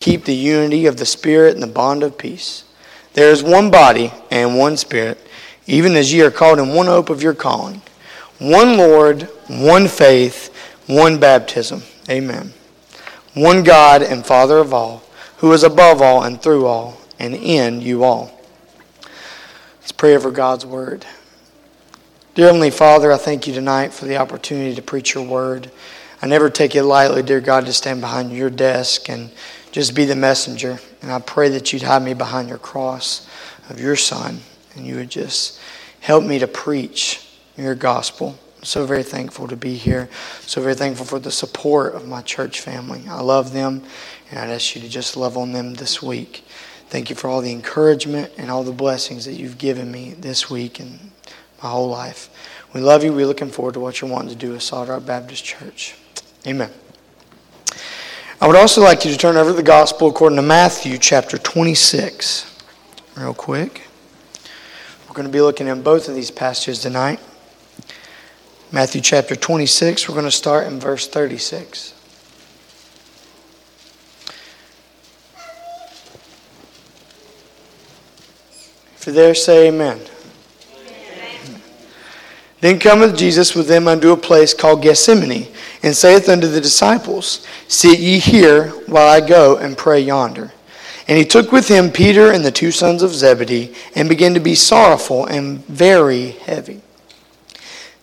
keep the unity of the Spirit and the bond of peace. There is one body and one Spirit, even as ye are called in one hope of your calling, one Lord, one faith, one baptism. Amen. One God and Father of all, who is above all and through all and in you all. Let's pray over God's word. Dear Heavenly Father, I thank you tonight for the opportunity to preach your word. I never take it lightly, dear God, to stand behind your desk and just be the messenger. And I pray that you'd hide me behind your cross of your Son and you would just help me to preach your gospel. I'm so very thankful to be here. So very thankful for the support of my church family. I love them, and I'd ask you to just love on them this week. Thank you for all the encouragement and all the blessings that you've given me this week and my whole life. We love you. We're looking forward to what you're wanting to do at Salt Rock Baptist Church. Amen. I would also like you to turn over the gospel according to Matthew chapter 26, real quick. We're going to be looking at both of these passages tonight. Matthew chapter 26, we're going to start in verse 36. If you're there, say amen. Then cometh Jesus with them unto a place called Gethsemane, and saith unto the disciples, Sit ye here while I go and pray yonder. And he took with him Peter and the two sons of Zebedee, and began to be sorrowful and very heavy.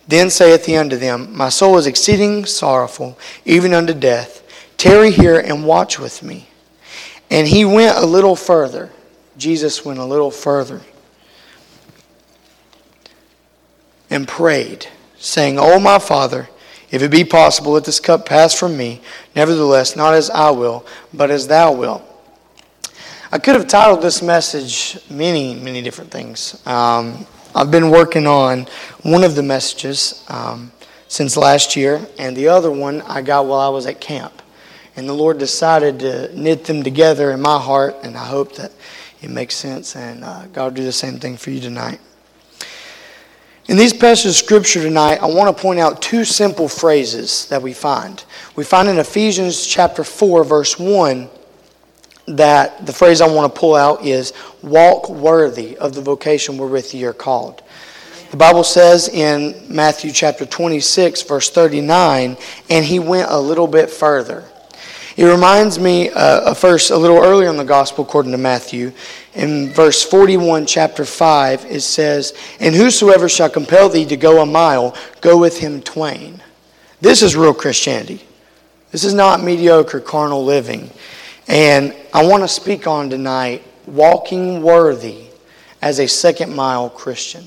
Then saith he unto them, My soul is exceeding sorrowful, even unto death. Tarry here and watch with me. And he went a little further. Jesus went a little further and prayed, saying, O my Father, if it be possible, let this cup pass from me. Nevertheless, not as I will, but as thou wilt. I could have titled this message many, many different things. Um, I've been working on one of the messages um, since last year, and the other one I got while I was at camp. And the Lord decided to knit them together in my heart, and I hope that it makes sense, and uh, God will do the same thing for you tonight. In these passages of Scripture tonight, I want to point out two simple phrases that we find. We find in Ephesians chapter 4, verse 1, that the phrase I want to pull out is walk worthy of the vocation wherewith ye are called. The Bible says in Matthew chapter 26, verse 39, and he went a little bit further. It reminds me uh, a little earlier in the gospel, according to Matthew. In verse 41, chapter 5, it says, And whosoever shall compel thee to go a mile, go with him twain. This is real Christianity. This is not mediocre carnal living. And I want to speak on tonight walking worthy as a second mile Christian.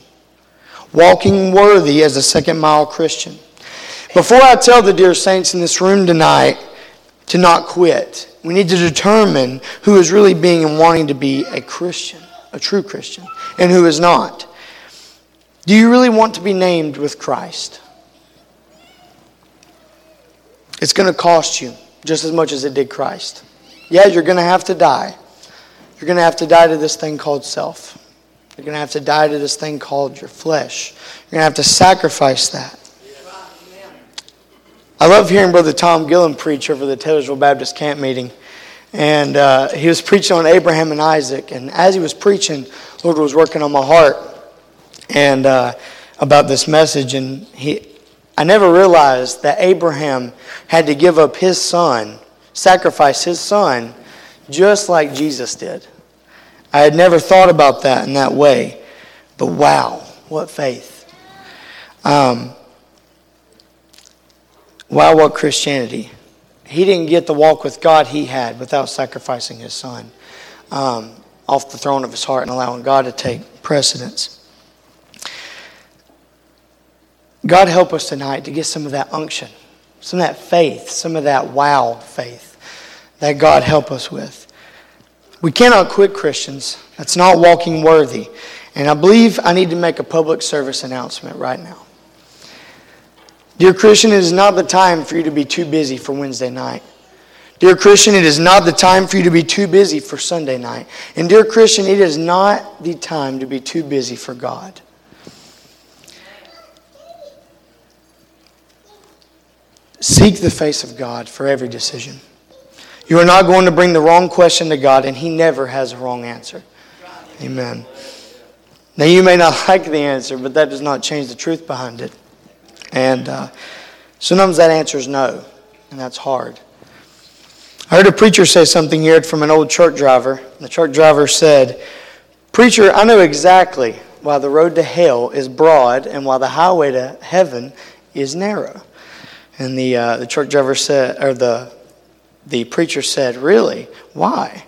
Walking worthy as a second mile Christian. Before I tell the dear saints in this room tonight to not quit. We need to determine who is really being and wanting to be a Christian, a true Christian, and who is not. Do you really want to be named with Christ? It's going to cost you just as much as it did Christ. Yeah, you're going to have to die. You're going to have to die to this thing called self. You're going to have to die to this thing called your flesh. You're going to have to sacrifice that. I love hearing Brother Tom Gillen preach over the Taylorsville Baptist camp meeting. And uh, he was preaching on Abraham and Isaac. And as he was preaching, Lord was working on my heart and uh, about this message. And he, I never realized that Abraham had to give up his son, sacrifice his son, just like Jesus did. I had never thought about that in that way. But wow, what faith. Um, Wow, what Christianity. He didn't get the walk with God he had without sacrificing his son um, off the throne of his heart and allowing God to take precedence. God help us tonight to get some of that unction, some of that faith, some of that wow faith that God help us with. We cannot quit Christians. That's not walking worthy. And I believe I need to make a public service announcement right now. Dear Christian, it is not the time for you to be too busy for Wednesday night. Dear Christian, it is not the time for you to be too busy for Sunday night. And dear Christian, it is not the time to be too busy for God. Seek the face of God for every decision. You are not going to bring the wrong question to God, and He never has a wrong answer. Amen. Now, you may not like the answer, but that does not change the truth behind it. And uh, sometimes that answer is no, and that's hard. I heard a preacher say something here from an old truck driver. The truck driver said, Preacher, I know exactly why the road to hell is broad and why the highway to heaven is narrow. And the, uh, the truck driver said, or the, the preacher said, Really? Why?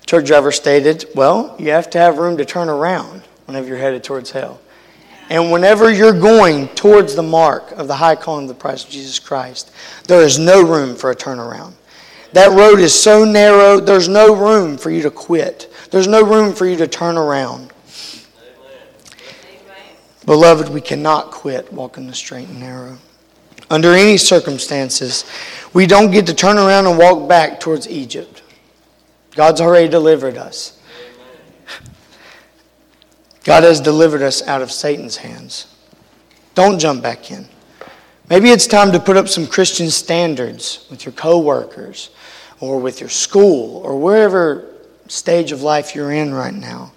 The truck driver stated, Well, you have to have room to turn around whenever you're headed towards hell. And whenever you're going towards the mark of the high calling of the price of Jesus Christ, there is no room for a turnaround. That road is so narrow, there's no room for you to quit. There's no room for you to turn around. Amen. Beloved, we cannot quit walking the straight and narrow. Under any circumstances, we don't get to turn around and walk back towards Egypt. God's already delivered us. God has delivered us out of Satan's hands. Don't jump back in. Maybe it's time to put up some Christian standards with your coworkers or with your school or wherever stage of life you're in right now.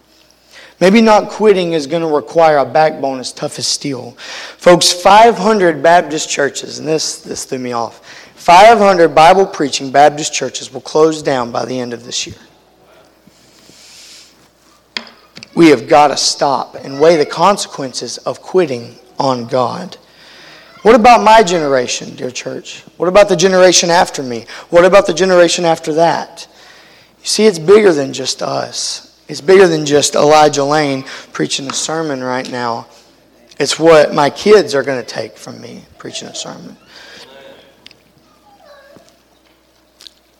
Maybe not quitting is going to require a backbone as tough as steel. Folks, 500 Baptist churches, and this, this threw me off, 500 Bible preaching Baptist churches will close down by the end of this year. We have got to stop and weigh the consequences of quitting on God. What about my generation, dear church? What about the generation after me? What about the generation after that? You see, it's bigger than just us. It's bigger than just Elijah Lane preaching a sermon right now. It's what my kids are going to take from me preaching a sermon.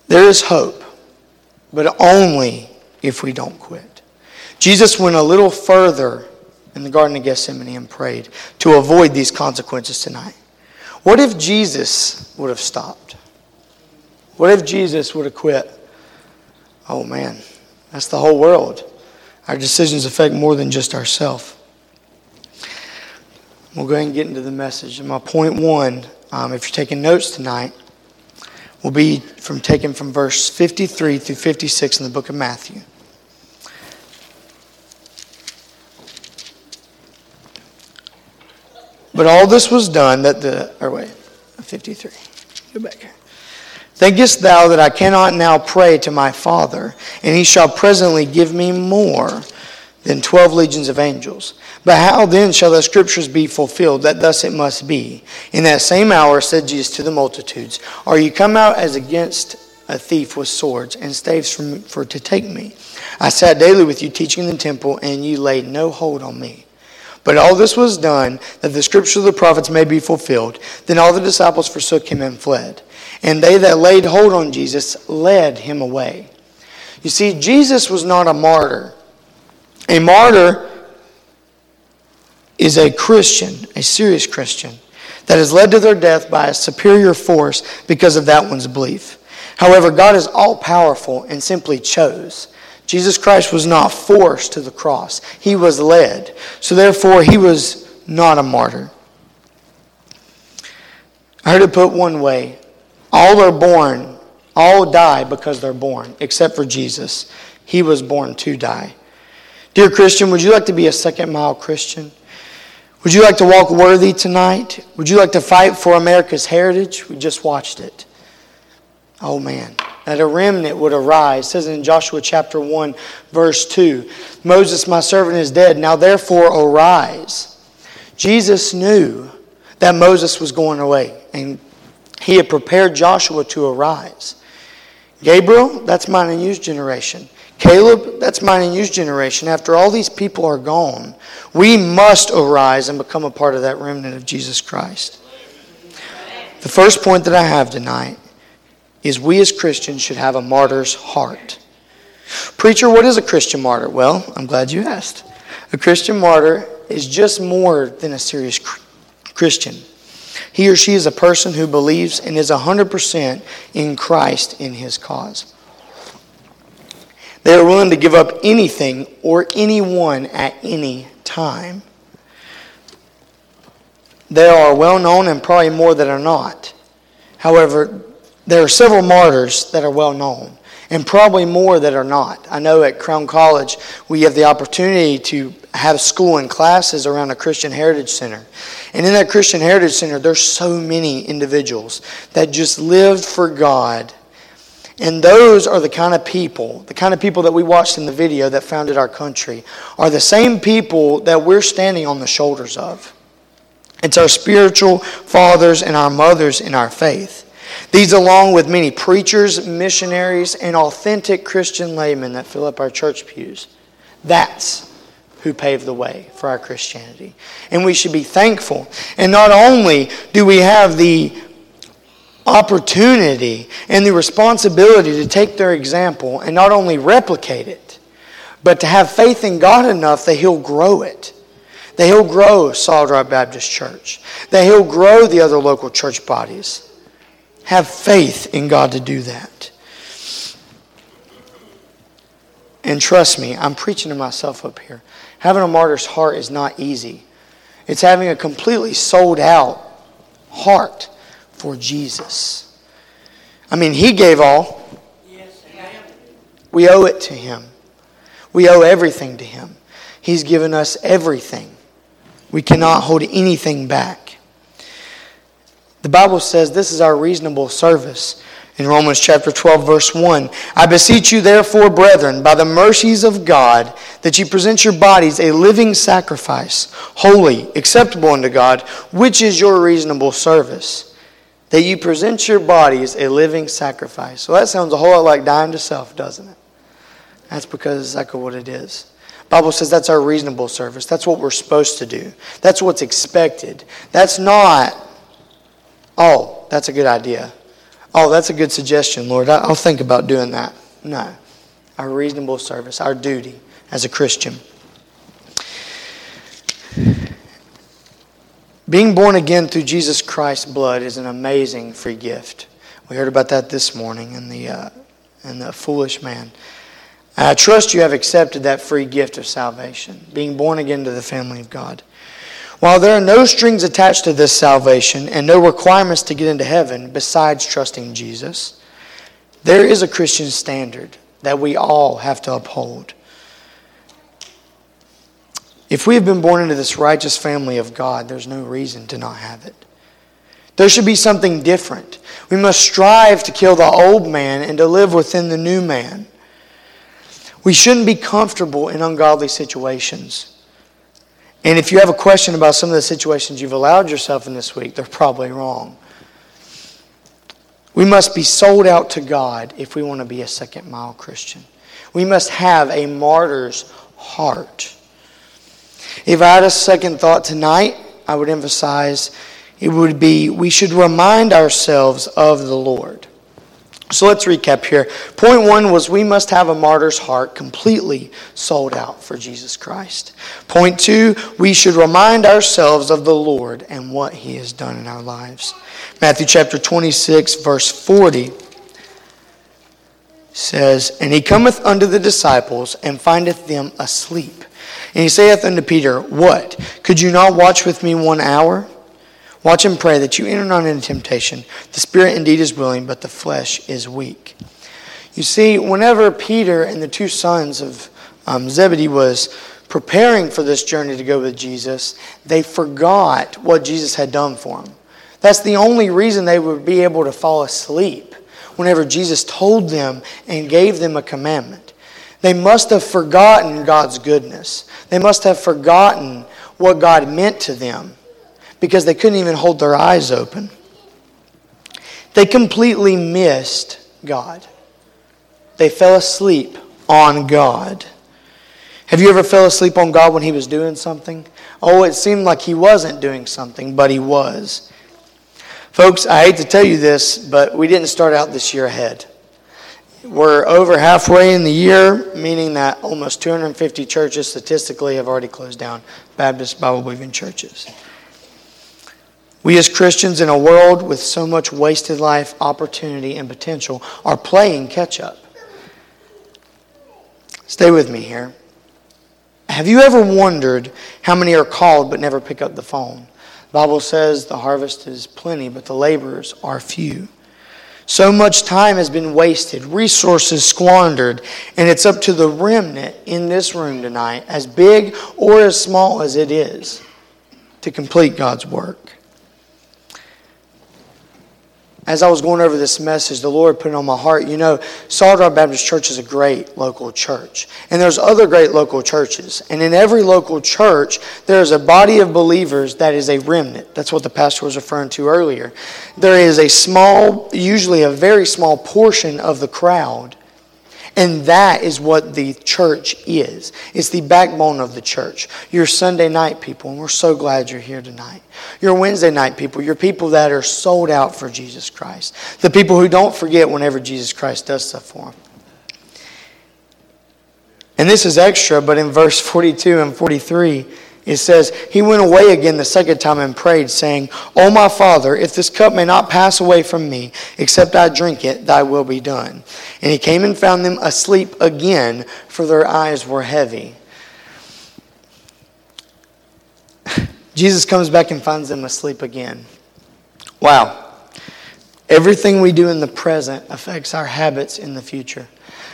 There is hope, but only if we don't quit. Jesus went a little further in the Garden of Gethsemane and prayed to avoid these consequences tonight. What if Jesus would have stopped? What if Jesus would have quit? Oh man, that's the whole world. Our decisions affect more than just ourselves. We'll go ahead and get into the message. And my point one, um, if you're taking notes tonight, will be from taken from verse 53 through 56 in the book of Matthew. But all this was done that the, or wait, 53. Go back here. Thinkest thou that I cannot now pray to my Father, and he shall presently give me more than twelve legions of angels? But how then shall the scriptures be fulfilled that thus it must be? In that same hour said Jesus to the multitudes, Are you come out as against a thief with swords and staves for to take me? I sat daily with you teaching in the temple, and you laid no hold on me. But all this was done that the scripture of the prophets may be fulfilled. Then all the disciples forsook him and fled. And they that laid hold on Jesus led him away. You see, Jesus was not a martyr. A martyr is a Christian, a serious Christian, that is led to their death by a superior force because of that one's belief. However, God is all powerful and simply chose. Jesus Christ was not forced to the cross, he was led. So therefore, he was not a martyr. I heard it put one way all are born, all die because they're born, except for Jesus. He was born to die. Dear Christian, would you like to be a second mile Christian? Would you like to walk worthy tonight? Would you like to fight for America's heritage? We just watched it. Oh man that a remnant would arise. It says in Joshua chapter 1, verse 2 Moses, my servant, is dead. Now therefore arise. Jesus knew that Moses was going away, and he had prepared Joshua to arise. Gabriel, that's mine and you's generation. Caleb, that's mine and you's generation. After all these people are gone, we must arise and become a part of that remnant of Jesus Christ. The first point that I have tonight is we as Christians should have a martyr's heart. Preacher, what is a Christian martyr? Well, I'm glad you asked. A Christian martyr is just more than a serious Christian. He or she is a person who believes and is 100% in Christ in his cause. They are willing to give up anything or anyone at any time. There are well known and probably more that are not. However, there are several martyrs that are well known, and probably more that are not. I know at Crown College we have the opportunity to have school and classes around a Christian Heritage Center. And in that Christian Heritage Center, there's so many individuals that just lived for God. And those are the kind of people, the kind of people that we watched in the video that founded our country, are the same people that we're standing on the shoulders of. It's our spiritual fathers and our mothers in our faith. These, along with many preachers, missionaries, and authentic Christian laymen that fill up our church pews, that's who paved the way for our Christianity. And we should be thankful. And not only do we have the opportunity and the responsibility to take their example and not only replicate it, but to have faith in God enough that He'll grow it. That He'll grow Solid Rock Baptist Church. That He'll grow the other local church bodies. Have faith in God to do that. And trust me, I'm preaching to myself up here. Having a martyr's heart is not easy. It's having a completely sold out heart for Jesus. I mean, He gave all. We owe it to Him. We owe everything to Him. He's given us everything. We cannot hold anything back. The Bible says this is our reasonable service. In Romans chapter 12, verse 1, I beseech you, therefore, brethren, by the mercies of God, that ye present your bodies a living sacrifice, holy, acceptable unto God, which is your reasonable service. That you present your bodies a living sacrifice. So that sounds a whole lot like dying to self, doesn't it? That's because it's exactly what it is. Bible says that's our reasonable service. That's what we're supposed to do. That's what's expected. That's not Oh, that's a good idea. Oh, that's a good suggestion, Lord. I'll think about doing that. No. Our reasonable service, our duty as a Christian. Being born again through Jesus Christ's blood is an amazing free gift. We heard about that this morning in the, uh, in the foolish man. I trust you have accepted that free gift of salvation, being born again to the family of God. While there are no strings attached to this salvation and no requirements to get into heaven besides trusting Jesus, there is a Christian standard that we all have to uphold. If we have been born into this righteous family of God, there's no reason to not have it. There should be something different. We must strive to kill the old man and to live within the new man. We shouldn't be comfortable in ungodly situations. And if you have a question about some of the situations you've allowed yourself in this week, they're probably wrong. We must be sold out to God if we want to be a second mile Christian. We must have a martyr's heart. If I had a second thought tonight, I would emphasize it would be we should remind ourselves of the Lord. So let's recap here. Point one was we must have a martyr's heart completely sold out for Jesus Christ. Point two, we should remind ourselves of the Lord and what he has done in our lives. Matthew chapter 26, verse 40 says, And he cometh unto the disciples and findeth them asleep. And he saith unto Peter, What? Could you not watch with me one hour? Watch and pray that you enter not into temptation. The spirit indeed is willing, but the flesh is weak. You see, whenever Peter and the two sons of um, Zebedee was preparing for this journey to go with Jesus, they forgot what Jesus had done for them. That's the only reason they would be able to fall asleep whenever Jesus told them and gave them a commandment. They must have forgotten God's goodness. They must have forgotten what God meant to them because they couldn't even hold their eyes open. They completely missed God. They fell asleep on God. Have you ever fell asleep on God when He was doing something? Oh, it seemed like He wasn't doing something, but He was. Folks, I hate to tell you this, but we didn't start out this year ahead. We're over halfway in the year, meaning that almost 250 churches statistically have already closed down, Baptist Bible believing churches. We, as Christians in a world with so much wasted life, opportunity, and potential, are playing catch up. Stay with me here. Have you ever wondered how many are called but never pick up the phone? The Bible says the harvest is plenty, but the laborers are few. So much time has been wasted, resources squandered, and it's up to the remnant in this room tonight, as big or as small as it is, to complete God's work as I was going over this message, the Lord put it on my heart. You know, Solid Baptist Church is a great local church. And there's other great local churches. And in every local church, there is a body of believers that is a remnant. That's what the pastor was referring to earlier. There is a small, usually a very small portion of the crowd and that is what the church is. It's the backbone of the church. Your Sunday night people, and we're so glad you're here tonight. Your Wednesday night people, your people that are sold out for Jesus Christ. The people who don't forget whenever Jesus Christ does stuff for them. And this is extra, but in verse 42 and 43, it says, He went away again the second time and prayed, saying, O my Father, if this cup may not pass away from me, except I drink it, thy will be done. And he came and found them asleep again, for their eyes were heavy. Jesus comes back and finds them asleep again. Wow. Everything we do in the present affects our habits in the future.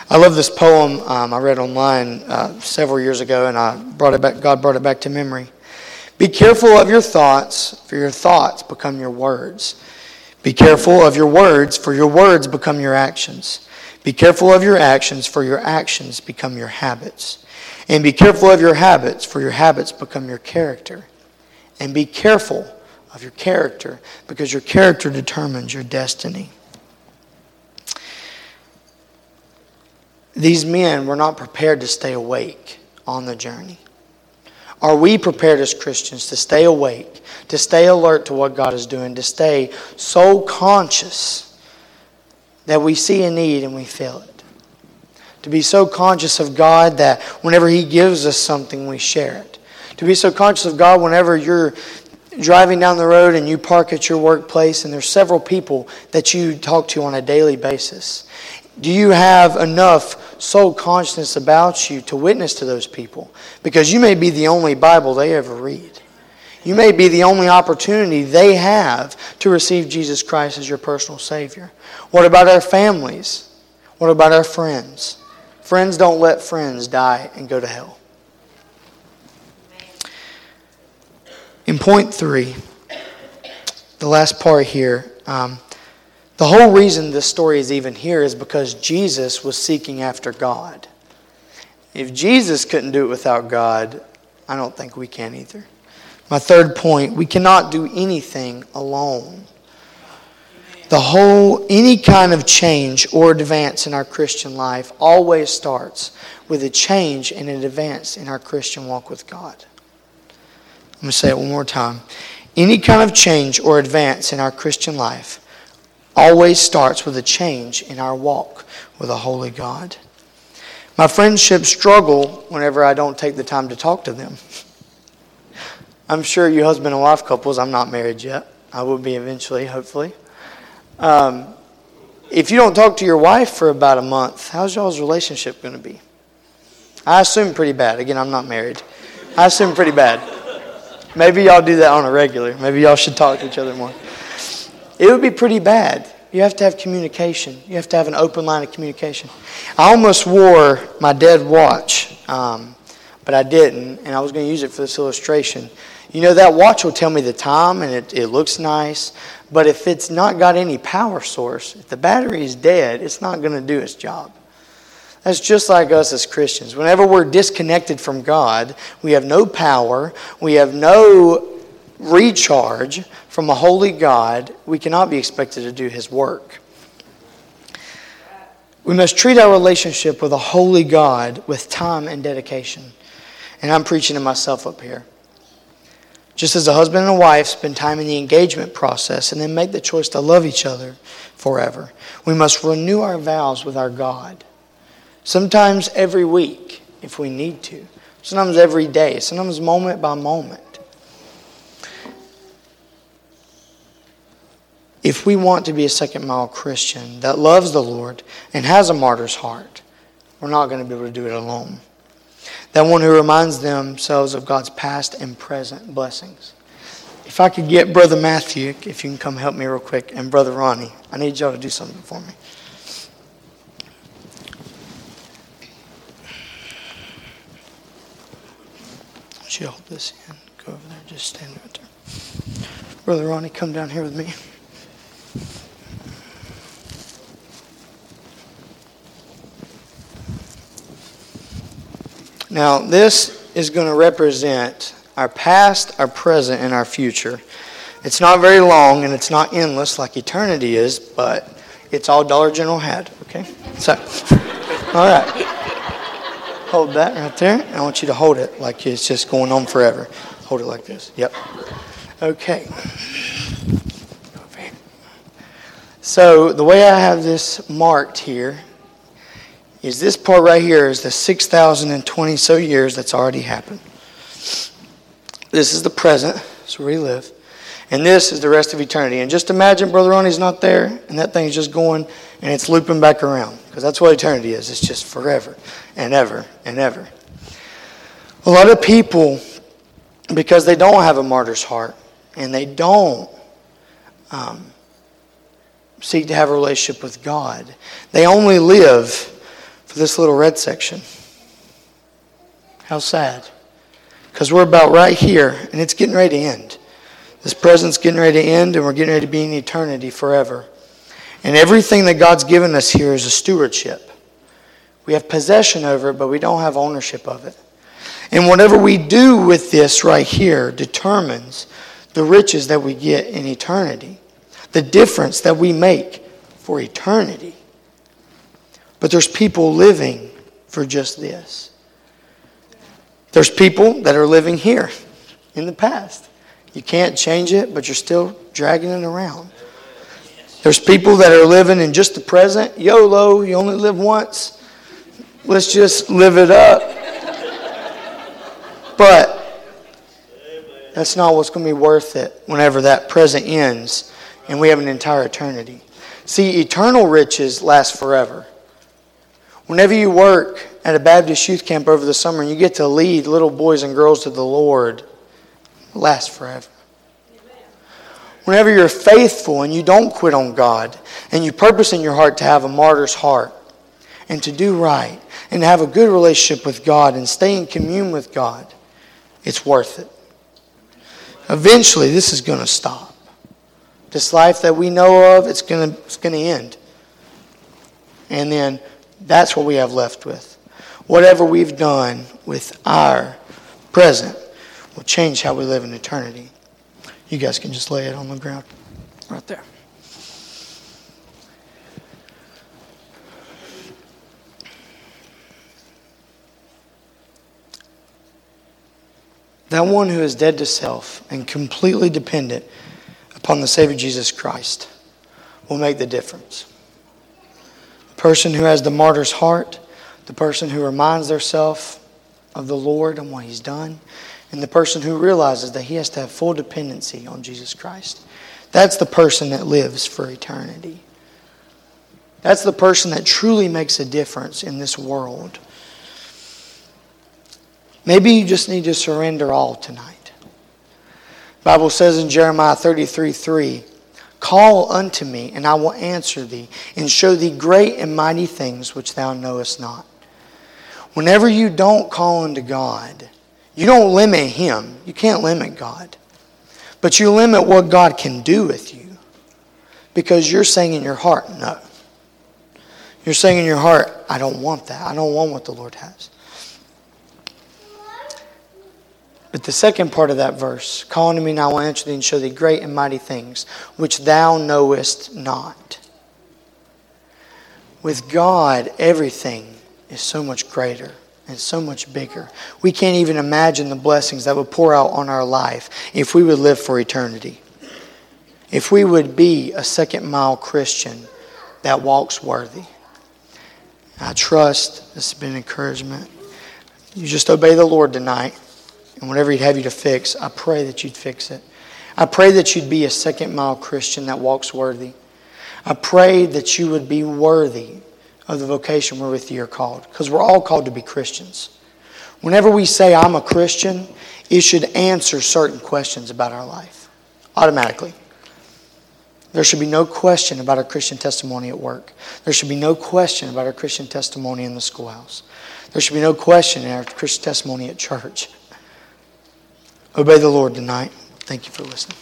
I love this poem um, I read online uh, several years ago, and I brought it back. God brought it back to memory. Be careful of your thoughts, for your thoughts become your words. Be careful of your words, for your words become your actions. Be careful of your actions, for your actions become your habits. And be careful of your habits, for your habits become your character. And be careful of your character, because your character determines your destiny. These men were not prepared to stay awake on the journey. Are we prepared as Christians to stay awake, to stay alert to what God is doing, to stay so conscious that we see a need and we feel it? To be so conscious of God that whenever He gives us something, we share it. To be so conscious of God whenever you're driving down the road and you park at your workplace and there's several people that you talk to on a daily basis. Do you have enough soul consciousness about you to witness to those people? Because you may be the only Bible they ever read. You may be the only opportunity they have to receive Jesus Christ as your personal Savior. What about our families? What about our friends? Friends don't let friends die and go to hell. In point three, the last part here, um, the whole reason this story is even here is because Jesus was seeking after God. If Jesus couldn't do it without God, I don't think we can either. My third point we cannot do anything alone. The whole, any kind of change or advance in our Christian life always starts with a change and an advance in our Christian walk with God. I'm going to say it one more time. Any kind of change or advance in our Christian life always starts with a change in our walk with a holy God. My friendships struggle whenever I don't take the time to talk to them. I'm sure you husband and wife couples, I'm not married yet. I will be eventually, hopefully. Um, if you don't talk to your wife for about a month, how's y'all's relationship going to be? I assume pretty bad. Again, I'm not married. I assume pretty bad. Maybe y'all do that on a regular. Maybe y'all should talk to each other more it would be pretty bad. You have to have communication. You have to have an open line of communication. I almost wore my dead watch, um, but I didn't, and I was going to use it for this illustration. You know, that watch will tell me the time and it, it looks nice, but if it's not got any power source, if the battery is dead, it's not going to do its job. That's just like us as Christians. Whenever we're disconnected from God, we have no power, we have no recharge from a holy God, we cannot be expected to do His work. We must treat our relationship with a holy God with time and dedication. And I'm preaching to myself up here. Just as a husband and a wife spend time in the engagement process and then make the choice to love each other forever, we must renew our vows with our God. Sometimes every week, if we need to. Sometimes every day. Sometimes moment by moment. If we want to be a second mile Christian that loves the Lord and has a martyr's heart, we're not going to be able to do it alone. That one who reminds themselves of God's past and present blessings. if I could get Brother Matthew, if you can come help me real quick, and Brother Ronnie, I need y'all to do something for me. you hold this in. Go over there. Just stand right there. Brother Ronnie, come down here with me. Now, this is going to represent our past, our present, and our future. It's not very long and it's not endless like eternity is, but it's all Dollar General had, okay? So, all right. Hold that right there. I want you to hold it like it's just going on forever. Hold it like this. Yep. Okay. So, the way I have this marked here is this part right here is the 6,020 so years that's already happened. This is the present, where we live. And this is the rest of eternity. And just imagine Brother Ronnie's not there, and that thing's just going and it's looping back around. Because that's what eternity is. It's just forever and ever and ever. A lot of people, because they don't have a martyr's heart and they don't um, seek to have a relationship with God, they only live for this little red section. How sad. Because we're about right here, and it's getting ready to end. This present's getting ready to end, and we're getting ready to be in eternity forever. And everything that God's given us here is a stewardship. We have possession over it, but we don't have ownership of it. And whatever we do with this right here determines the riches that we get in eternity, the difference that we make for eternity. But there's people living for just this. There's people that are living here in the past. You can't change it, but you're still dragging it around. There's people that are living in just the present. YOLO, you only live once. Let's just live it up. But that's not what's going to be worth it whenever that present ends and we have an entire eternity. See, eternal riches last forever. Whenever you work at a Baptist youth camp over the summer and you get to lead little boys and girls to the Lord, it lasts forever. Whenever you're faithful and you don't quit on God and you purpose in your heart to have a martyr's heart and to do right and have a good relationship with God and stay in commune with God, it's worth it. Eventually, this is going to stop. This life that we know of, it's going to, it's to end. And then that's what we have left with. Whatever we've done with our present will change how we live in eternity. You guys can just lay it on the ground right there. That one who is dead to self and completely dependent upon the Savior Jesus Christ will make the difference The person who has the martyr's heart, the person who reminds themselves of the Lord and what He's done, and the person who realizes that he has to have full dependency on Jesus Christ. That's the person that lives for eternity. That's the person that truly makes a difference in this world. Maybe you just need to surrender all tonight. Bible says in Jeremiah 33 3, Call unto me, and I will answer thee, and show thee great and mighty things which thou knowest not. Whenever you don't call unto God, you don't limit Him. You can't limit God. But you limit what God can do with you because you're saying in your heart, no. You're saying in your heart, I don't want that. I don't want what the Lord has. But the second part of that verse, call unto me and I will answer thee and show thee great and mighty things which thou knowest not. With God, everything is so much greater and so much bigger. We can't even imagine the blessings that would pour out on our life if we would live for eternity. If we would be a second mile Christian that walks worthy. I trust this has been encouragement. You just obey the Lord tonight. And whatever He'd have you to fix, I pray that you'd fix it. I pray that you'd be a second mile Christian that walks worthy. I pray that you would be worthy of the vocation wherewith you are called. Because we're all called to be Christians. Whenever we say, I'm a Christian, it should answer certain questions about our life. automatically. There should be no question about our Christian testimony at work. There should be no question about our Christian testimony in the schoolhouse. There should be no question in our Christian testimony at church. Obey the Lord tonight. Thank you for listening.